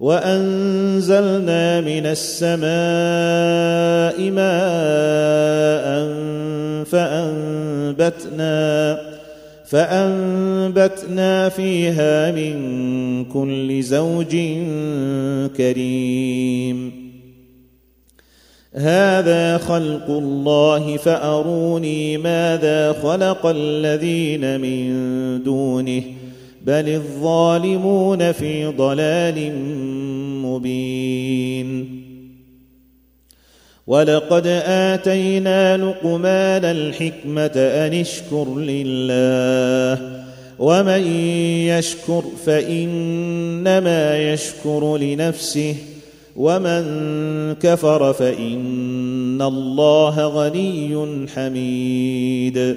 وأنزلنا من السماء ماء فأنبتنا فأنبتنا فيها من كل زوج كريم. هذا خلق الله فأروني ماذا خلق الذين من دونه بل الظالمون في ضلال مبين ولقد اتينا لقمان الحكمه ان اشكر لله ومن يشكر فانما يشكر لنفسه ومن كفر فان الله غني حميد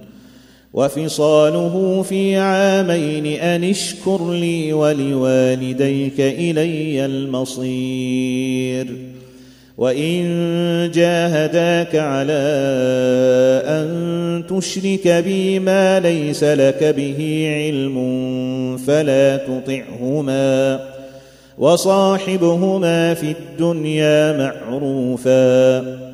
وفصاله في عامين أن اشكر لي ولوالديك إلي المصير. وإن جاهداك على أن تشرك بي ما ليس لك به علم فلا تطعهما وصاحبهما في الدنيا معروفا.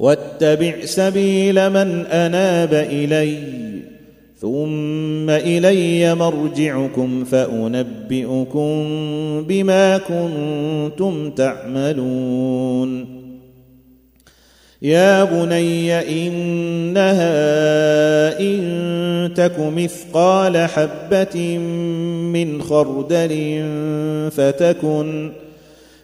واتبع سبيل من أناب إلي ثم إلي مرجعكم فأنبئكم بما كنتم تعملون. يا بني إنها إن تك مثقال حبة من خردل فتكن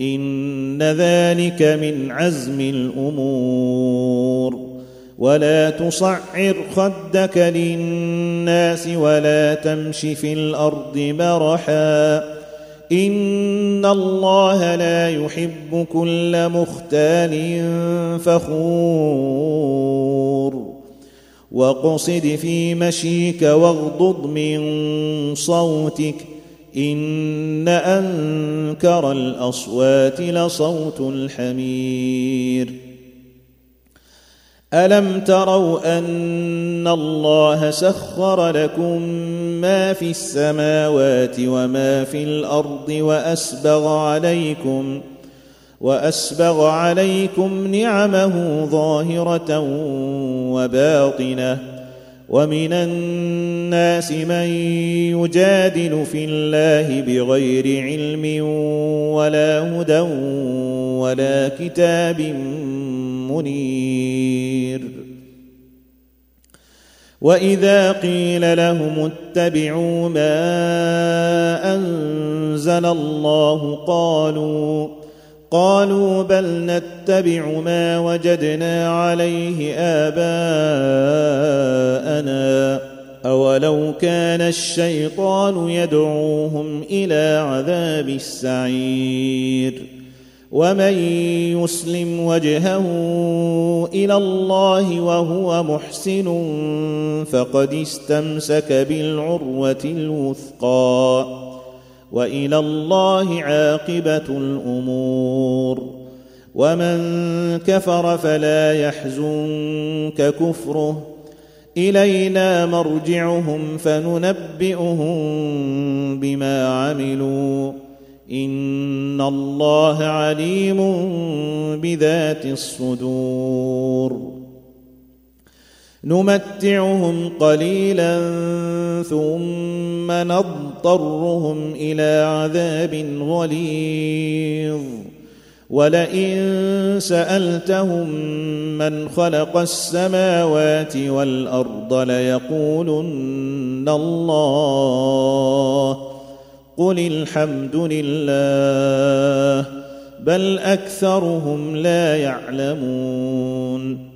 إن ذلك من عزم الأمور. ولا تصعر خدك للناس ولا تمش في الأرض مرحا إن الله لا يحب كل مختال فخور. واقصد في مشيك واغضض من صوتك. إن أنكر الأصوات لصوت الحمير. ألم تروا أن الله سخر لكم ما في السماوات وما في الأرض وأسبغ عليكم وأسبغ عليكم نعمه ظاهرة وباطنة ومن الناس من يجادل في الله بغير علم ولا هدى ولا كتاب منير. وإذا قيل لهم اتبعوا ما أنزل الله قالوا قالوا بل نتبع ما وجدنا عليه آباءنا. أولو كان الشيطان يدعوهم إلى عذاب السعير. ومن يسلم وجهه إلى الله وهو محسن فقد استمسك بالعروة الوثقى. وإلى الله عاقبة الأمور. ومن كفر فلا يحزنك كفره. إلينا مرجعهم فننبئهم بما عملوا. إن الله عليم بذات الصدور. نمتعهم قليلا ثم نضطرهم إلى عذاب غليظ. ولئن سألتهم من خلق السماوات والأرض ليقولن الله. قل الحمد لله بل أكثرهم لا يعلمون.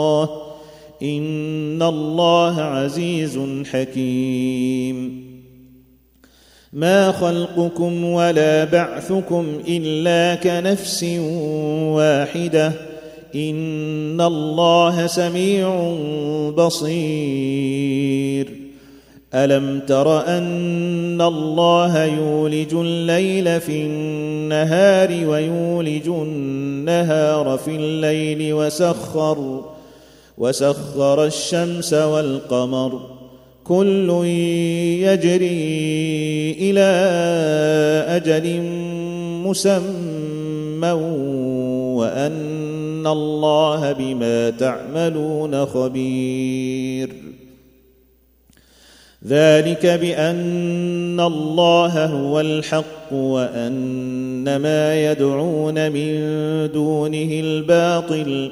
ان الله عزيز حكيم ما خلقكم ولا بعثكم الا كنفس واحدة ان الله سميع بصير الم تر ان الله يولج الليل في النهار ويولج النهار في الليل وسخر وسخر الشمس والقمر كل يجري إلى أجل مسمى وأن الله بما تعملون خبير. ذلك بأن الله هو الحق وأن ما يدعون من دونه الباطل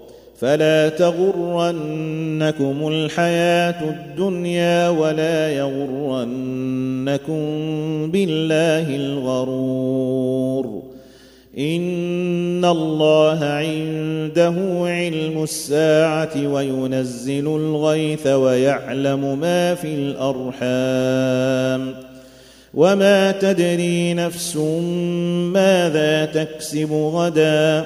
فلا تغرنكم الحياة الدنيا ولا يغرنكم بالله الغرور. إن الله عنده علم الساعة وينزل الغيث ويعلم ما في الأرحام. وما تدري نفس ماذا تكسب غدا.